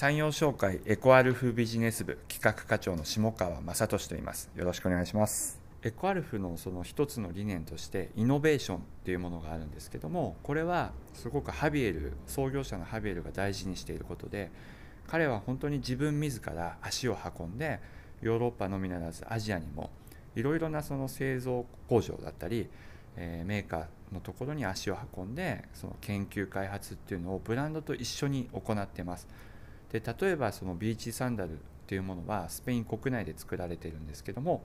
産業紹介エコアルフビジネス部企画課長の下川正俊と言います。よろしくお願いします。エコアルフのその一つの理念としてイノベーションっていうものがあるんですけどもこれはすごくハビエル創業者のハビエルが大事にしていることで彼は本当に自分自ら足を運んでヨーロッパのみならずアジアにもいろいろなその製造工場だったり、えー、メーカーのところに足を運んでその研究開発っていうのをブランドと一緒に行ってます。で例えばそのビーチサンダルっていうものはスペイン国内で作られてるんですけども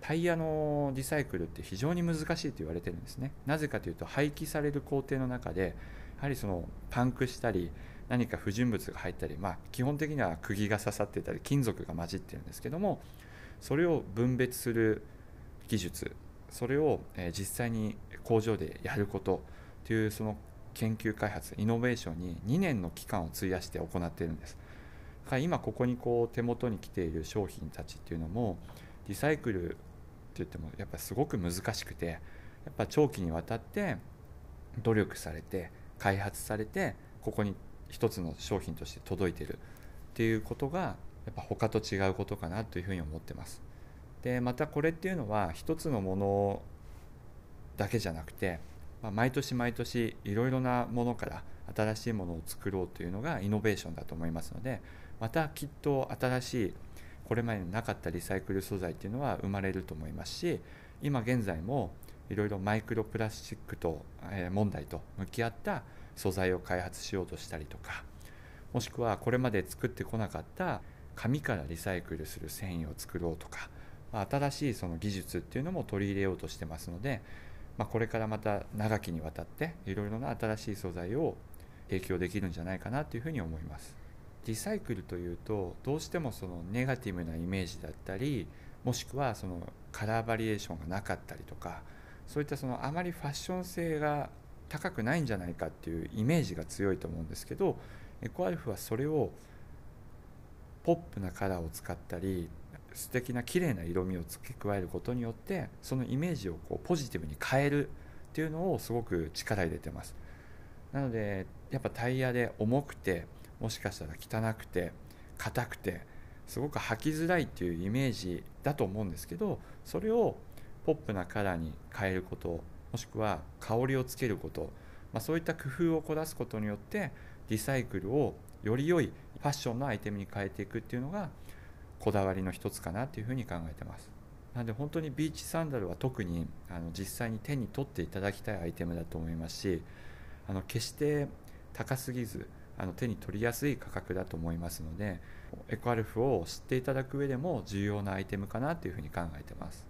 タイヤのリサイクルって非常に難しいと言われてるんですね。なぜかというと廃棄される工程の中でやはりそのパンクしたり何か不純物が入ったり、まあ、基本的には釘が刺さってたり金属が混じってるんですけどもそれを分別する技術それを実際に工場でやることというその研究開発イノベーションに2年の期間を費やして行っているんです。今ここにこう手元に来ている商品たちっていうのもリサイクルって言ってもやっぱすごく難しくてやっぱ長期にわたって努力されて開発されてここに一つの商品として届いてる。っていうことがやっぱ他と違うことかなというふうに思ってます。でまたこれっていうのは一つのものだけじゃなくてまあ、毎年毎年いろいろなものから新しいものを作ろうというのがイノベーションだと思いますのでまたきっと新しいこれまでになかったリサイクル素材っていうのは生まれると思いますし今現在もいろいろマイクロプラスチックと、え問題と向き合った素材を開発しようとしたりとかもしくはこれまで作ってこなかった紙からリサイクルする繊維を作ろうとか新しいその技術っていうのも取り入れようとしてますのでまあ、これからまた長きにわたっていろいろな新しい素材を提供できるんじゃないかなというふうに思います。リサイクルというとどうしてもそのネガティブなイメージだったりもしくはそのカラーバリエーションがなかったりとかそういったそのあまりファッション性が高くないんじゃないかっていうイメージが強いと思うんですけどエコアルフはそれをポップなカラーを使ったり素敵な綺麗な色味を付け加えることによってそのイメージをこうポジティブに変えるっていうのをすごく力入れてます。なのでやっぱタイヤで重くてもしかしたら汚くて硬くてすごく履きづらいっていうイメージだと思うんですけどそれをポップなカラーに変えることもしくは香りをつけること、まあ、そういった工夫を凝らすことによってリサイクルをより良いファッションのアイテムに変えていくっていうのがこだわりの一つかなというふうに考えてます。なので本当にビーチサンダルは特にあの実際に手に取っていただきたいアイテムだと思いますしあの決して高すぎずあの手に取りやすい価格だと思いますのでエコアルフを知っていただく上でも重要なアイテムかなというふうに考えてます。